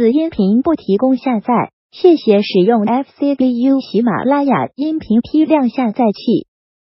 此音频不提供下载，谢谢使用 FCBU 喜马拉雅音频批量下载器。